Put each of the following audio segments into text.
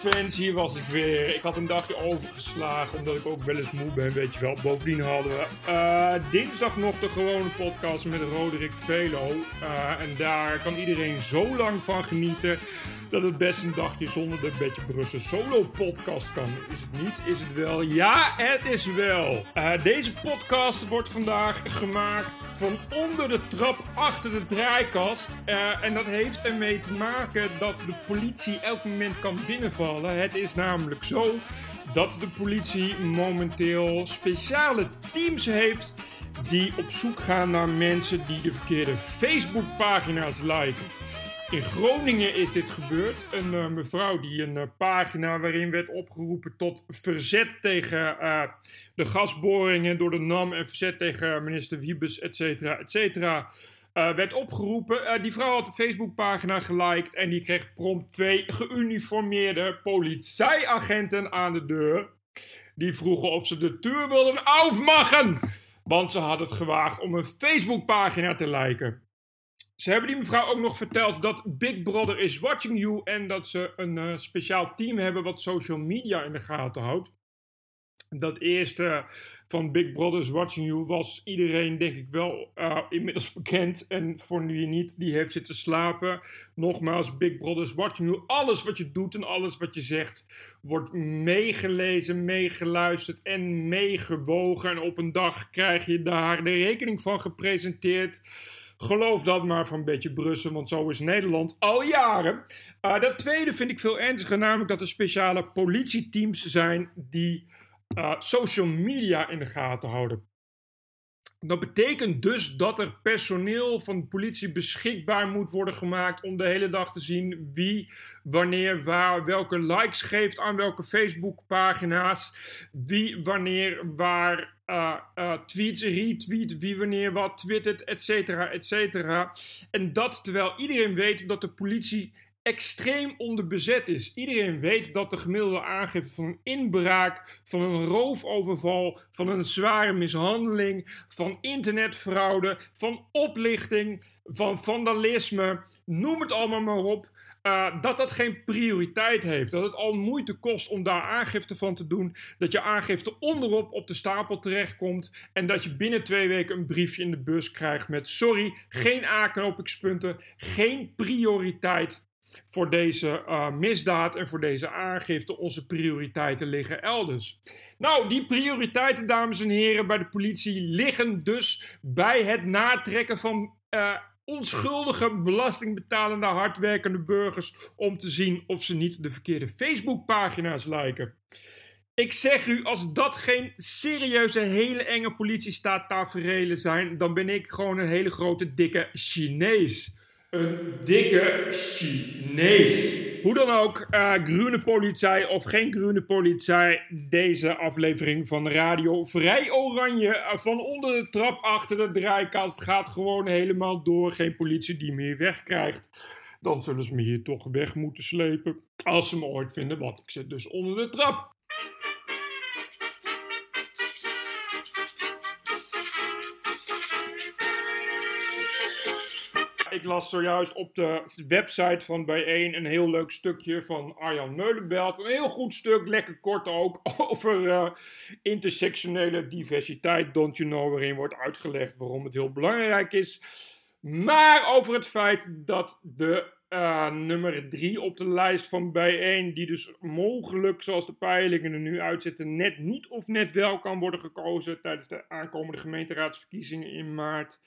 podcastfans, hier was ik weer. Ik had een dagje overgeslagen, omdat ik ook wel eens moe ben, weet je wel. Bovendien hadden we uh, dinsdag nog de gewone podcast met Roderick Velo. Uh, en daar kan iedereen zo lang van genieten dat het best een dagje zonder de Beetje Brussel solo podcast kan. Is het niet? Is het wel? Ja, het is wel. Uh, deze podcast wordt vandaag gemaakt van onder de trap achter de draaikast. en dat heeft ermee te maken dat de politie elk moment kan binnenvallen. Het is namelijk zo dat de politie momenteel speciale teams heeft die op zoek gaan naar mensen die de verkeerde Facebookpagina's liken. In Groningen is dit gebeurd. Een uh, mevrouw die een uh, pagina waarin werd opgeroepen tot verzet tegen uh, de gasboringen door de NAM en verzet tegen minister Wiebes, et cetera, et cetera uh, werd opgeroepen. Uh, die vrouw had de Facebookpagina geliked en die kreeg prompt twee geuniformeerde politieagenten aan de deur. Die vroegen of ze de deur wilden afmachen, want ze had het gewaagd om een Facebookpagina te liken. Ze hebben die mevrouw ook nog verteld dat Big Brother is watching you en dat ze een uh, speciaal team hebben wat social media in de gaten houdt dat eerste van Big Brother's Watching You was iedereen denk ik wel uh, inmiddels bekend. En voor wie niet, die heeft zitten slapen. Nogmaals, Big Brother's Watching You. Alles wat je doet en alles wat je zegt wordt meegelezen, meegeluisterd en meegewogen. En op een dag krijg je daar de rekening van gepresenteerd. Geloof dat maar van een beetje Brussel, want zo is Nederland al jaren. Uh, dat tweede vind ik veel ernstiger, namelijk dat er speciale politieteams zijn die uh, social media in de gaten houden. Dat betekent dus dat er personeel van de politie beschikbaar moet worden gemaakt om de hele dag te zien wie, wanneer, waar, welke likes geeft aan welke Facebookpagina's, wie, wanneer, waar uh, tweets, retweet, wie, wanneer, wat twittert, et cetera. En dat terwijl iedereen weet dat de politie extreem onderbezet is. Iedereen weet dat de gemiddelde aangifte van een inbraak, van een roofoverval, van een zware mishandeling, van internetfraude, van oplichting, van vandalisme, noem het allemaal maar op. Uh, dat dat geen prioriteit heeft. Dat het al moeite kost om daar aangifte van te doen. Dat je aangifte onderop op de stapel terechtkomt. En dat je binnen twee weken een briefje in de bus krijgt met: sorry, geen aanknopingspunten, geen prioriteit voor deze uh, misdaad en voor deze aangifte. Onze prioriteiten liggen elders. Nou, die prioriteiten, dames en heren, bij de politie liggen dus bij het natrekken van uh, onschuldige, belastingbetalende, hardwerkende burgers om te zien of ze niet de verkeerde Facebookpagina's liken. Ik zeg u, als dat geen serieuze, hele enge politiestaat taferelen zijn, dan ben ik gewoon een hele grote, dikke Chinees. Een dikke Chinees. Hoe dan ook, uh, groene politie of geen groene politie, deze aflevering van Radio Vrij Oranje uh, van onder de trap achter de draaikast gaat gewoon helemaal door. Geen politie die meer wegkrijgt. Dan zullen ze me hier toch weg moeten slepen. Als ze me ooit vinden, want ik zit dus onder de trap. Ik las zojuist op de website van Bijeen een heel leuk stukje van Arjan Meulenbelt. Een heel goed stuk, lekker kort ook, over uh, intersectionele diversiteit, don't you know, waarin wordt uitgelegd waarom het heel belangrijk is. Maar over het feit dat de uh, nummer 3 op de lijst van bijeen, die dus mogelijk, zoals de peilingen er nu uitzetten, net niet of net wel kan worden gekozen tijdens de aankomende gemeenteraadsverkiezingen in maart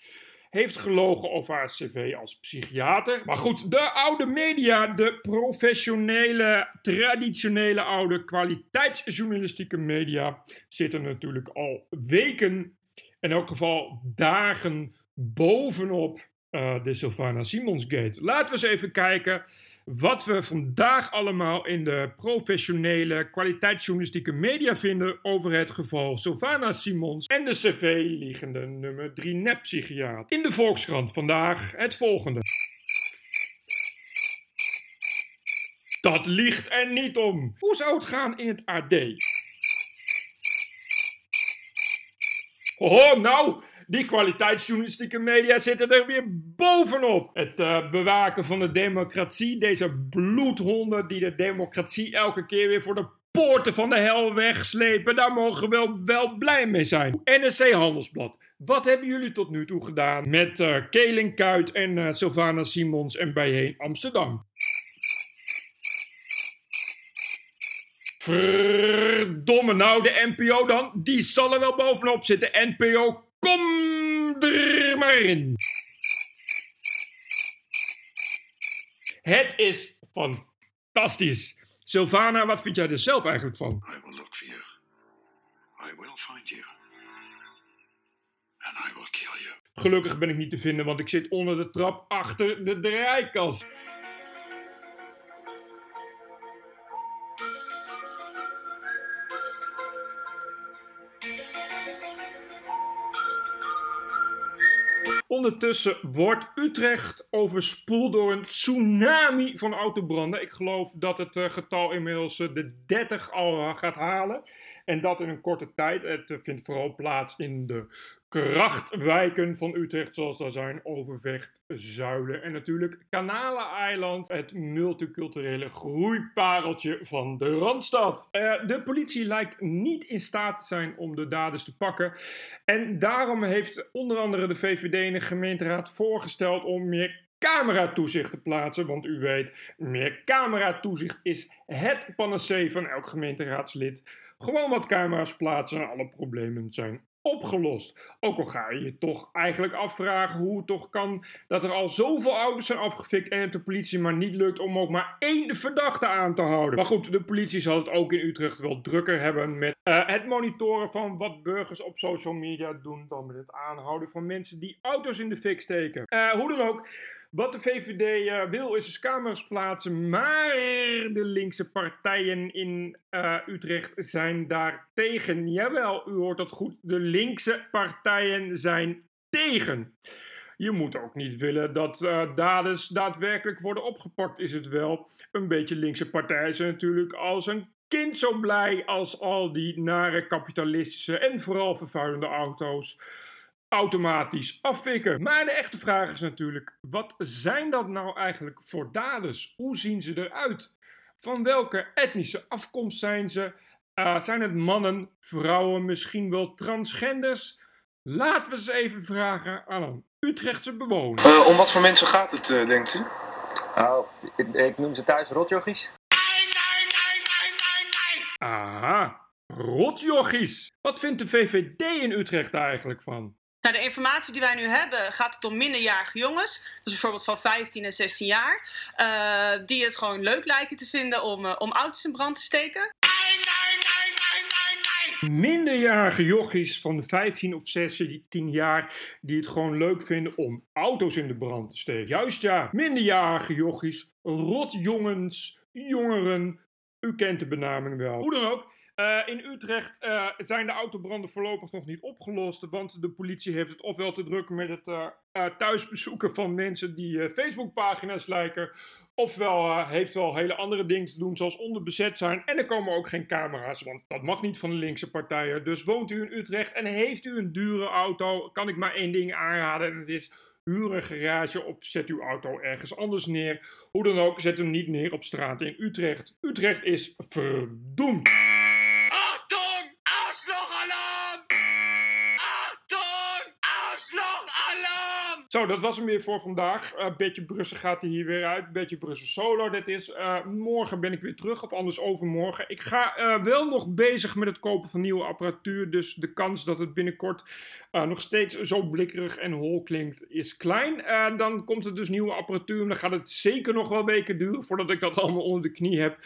heeft gelogen over haar cv als psychiater. Maar goed, de oude media, de professionele, traditionele oude kwaliteitsjournalistieke media, zitten natuurlijk al weken, in elk geval dagen, bovenop uh, de Sylvana Simonsgate. Laten we eens even kijken wat we vandaag allemaal in de professionele kwaliteitsjournalistieke media vinden over het geval Sylvana Simons en de cv-liegende nummer 3 neppsychiaat. In de Volkskrant vandaag het volgende. Dat ligt er niet om. Hoe zou het gaan in het AD? Oh, nou, Die kwaliteitsjournalistieke media zitten er weer bovenop. Het uh, bewaken van de democratie, deze bloedhonden die de democratie elke keer weer voor de poorten van de hel wegslepen, daar mogen we wel, blij mee zijn. NSC Handelsblad. Wat hebben jullie tot nu toe gedaan met uh, Keling Kuit en uh, Sylvana Simons en bijeen Amsterdam? Verdomme, nou de NPO dan, die zal er wel bovenop zitten. NPO, kom er maar in. Het is fantastisch. Sylvana, wat vind jij er zelf eigenlijk van? I will look for you. I will find you. And I will kill you. Gelukkig ben ik niet te vinden, want ik zit onder de trap achter de draaikast. Ondertussen wordt Utrecht overspoeld door een tsunami van autobranden. Ik geloof dat het eh, getal inmiddels eh, de 30 al gaat halen. En dat in een korte tijd. Het eh, vindt vooral plaats in de krachtwijken van Utrecht, zoals daar zijn Overvecht, Zuilen en natuurlijk Kanaleneiland, het multiculturele groeipareltje van de Randstad. Uh, de politie lijkt niet in staat te zijn om de daders te pakken en daarom heeft onder andere de VVD in de gemeenteraad voorgesteld om meer cameratoezicht te plaatsen. Want u weet, meer cameratoezicht is het panacee van elk gemeenteraadslid. Gewoon wat camera's plaatsen en alle problemen zijn opgelost. Ook al ga je je toch eigenlijk afvragen hoe het toch kan dat er al zoveel auto's zijn afgefikt en het de politie maar niet lukt om ook maar één verdachte aan te houden. Maar goed, de politie zal het ook in Utrecht wel drukker hebben met uh, het monitoren van wat burgers op social media doen dan met het aanhouden van mensen die auto's in de fik steken. Uh, hoe dan ook. Wat de VVD uh, wil is dus kamers plaatsen, maar de linkse partijen in uh, Utrecht zijn daar tegen. Jawel, u hoort dat goed. De linkse partijen zijn tegen. Je moet ook niet willen dat uh, daders daadwerkelijk worden opgepakt, is het wel. Een beetje linkse partijen zijn natuurlijk als een kind zo blij als al die nare kapitalistische en vooral vervuilende auto's automatisch afvikken. Maar de echte vraag is natuurlijk: wat zijn dat nou eigenlijk voor daders? Hoe zien ze eruit? Van welke etnische afkomst zijn ze? Uh, zijn het mannen, vrouwen, misschien wel transgenders? Laten we eens even vragen aan een Utrechtse bewoner. Uh, om wat voor mensen gaat het, uh, denkt u? Nou, ik, ik, noem ze thuis rotjochies. Nee, nee, nee, nee, nee, Aha, rotjochies. Wat vindt de VVD in Utrecht eigenlijk van? Nou, de informatie die wij nu hebben gaat het om minderjarige jongens, dus bijvoorbeeld van 15 en 16 jaar, uh, die het gewoon leuk lijken te vinden om, uh, om auto's in brand te steken. Nee, nee, nee, nee, nee, Minderjarige jochies van 15 of 16 jaar die het gewoon leuk vinden om auto's in de brand te steken. Juist ja, minderjarige jochies, rotjongens, jongeren, u kent de benaming wel. Hoe dan ook, uh, in Utrecht uh, zijn de autobranden voorlopig nog niet opgelost, want de politie heeft het ofwel te druk met het uh, thuisbezoeken van mensen die Facebookpagina's lijken, ofwel heeft wel hele andere dingen te doen, zoals onderbezet zijn. En er komen ook geen camera's, want dat mag niet van de linkse partijen. Dus woont u in Utrecht en heeft u een dure auto, kan ik maar één ding aanraden en dat is huur een garage of zet uw auto ergens anders neer. Hoe dan ook, zet hem niet neer op straat in Utrecht. Utrecht is verdoemd. Zo, dat was hem weer voor vandaag. Uh, beetje Brussel gaat er hier weer uit. Beetje Brussel solo. Dit is. Uh, morgen ben ik weer terug, of anders overmorgen. Ik ga uh, wel nog bezig met het kopen van nieuwe apparatuur. Dus de kans dat het binnenkort uh, nog steeds zo blikkerig en hol klinkt, is klein. Uh, dan komt er dus nieuwe apparatuur. Dan gaat het zeker nog wel weken duren voordat ik dat allemaal onder de knie heb.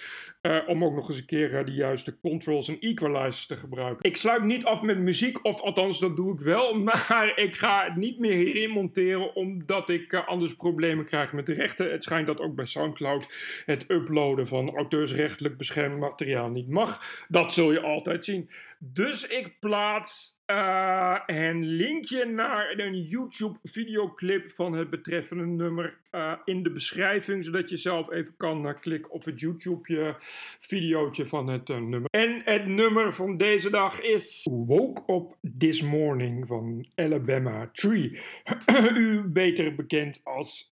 Uh, om ook nog eens een keer de juiste controls en equalizers te gebruiken. Ik sluit niet af met muziek, of althans dat doe ik wel. Maar ik ga het niet meer hierin monteren, omdat ik anders problemen krijg met de rechten. Het schijnt dat ook bij Soundcloud het uploaden van auteursrechtelijk beschermd materiaal niet mag. Dat zul je altijd zien. Dus ik plaats Uh, en linkje naar een YouTube videoclip van het betreffende nummer uh, in de beschrijving. Zodat je zelf even kan uh, klikken op het YouTube videootje van het nummer. En het nummer van deze dag is Woke Up This Morning van Alabama Tree. U beter bekend als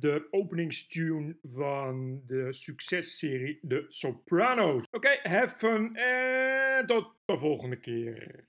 de openingstune van de successerie The Sopranos. Oké, okay, have fun en tot de volgende keer.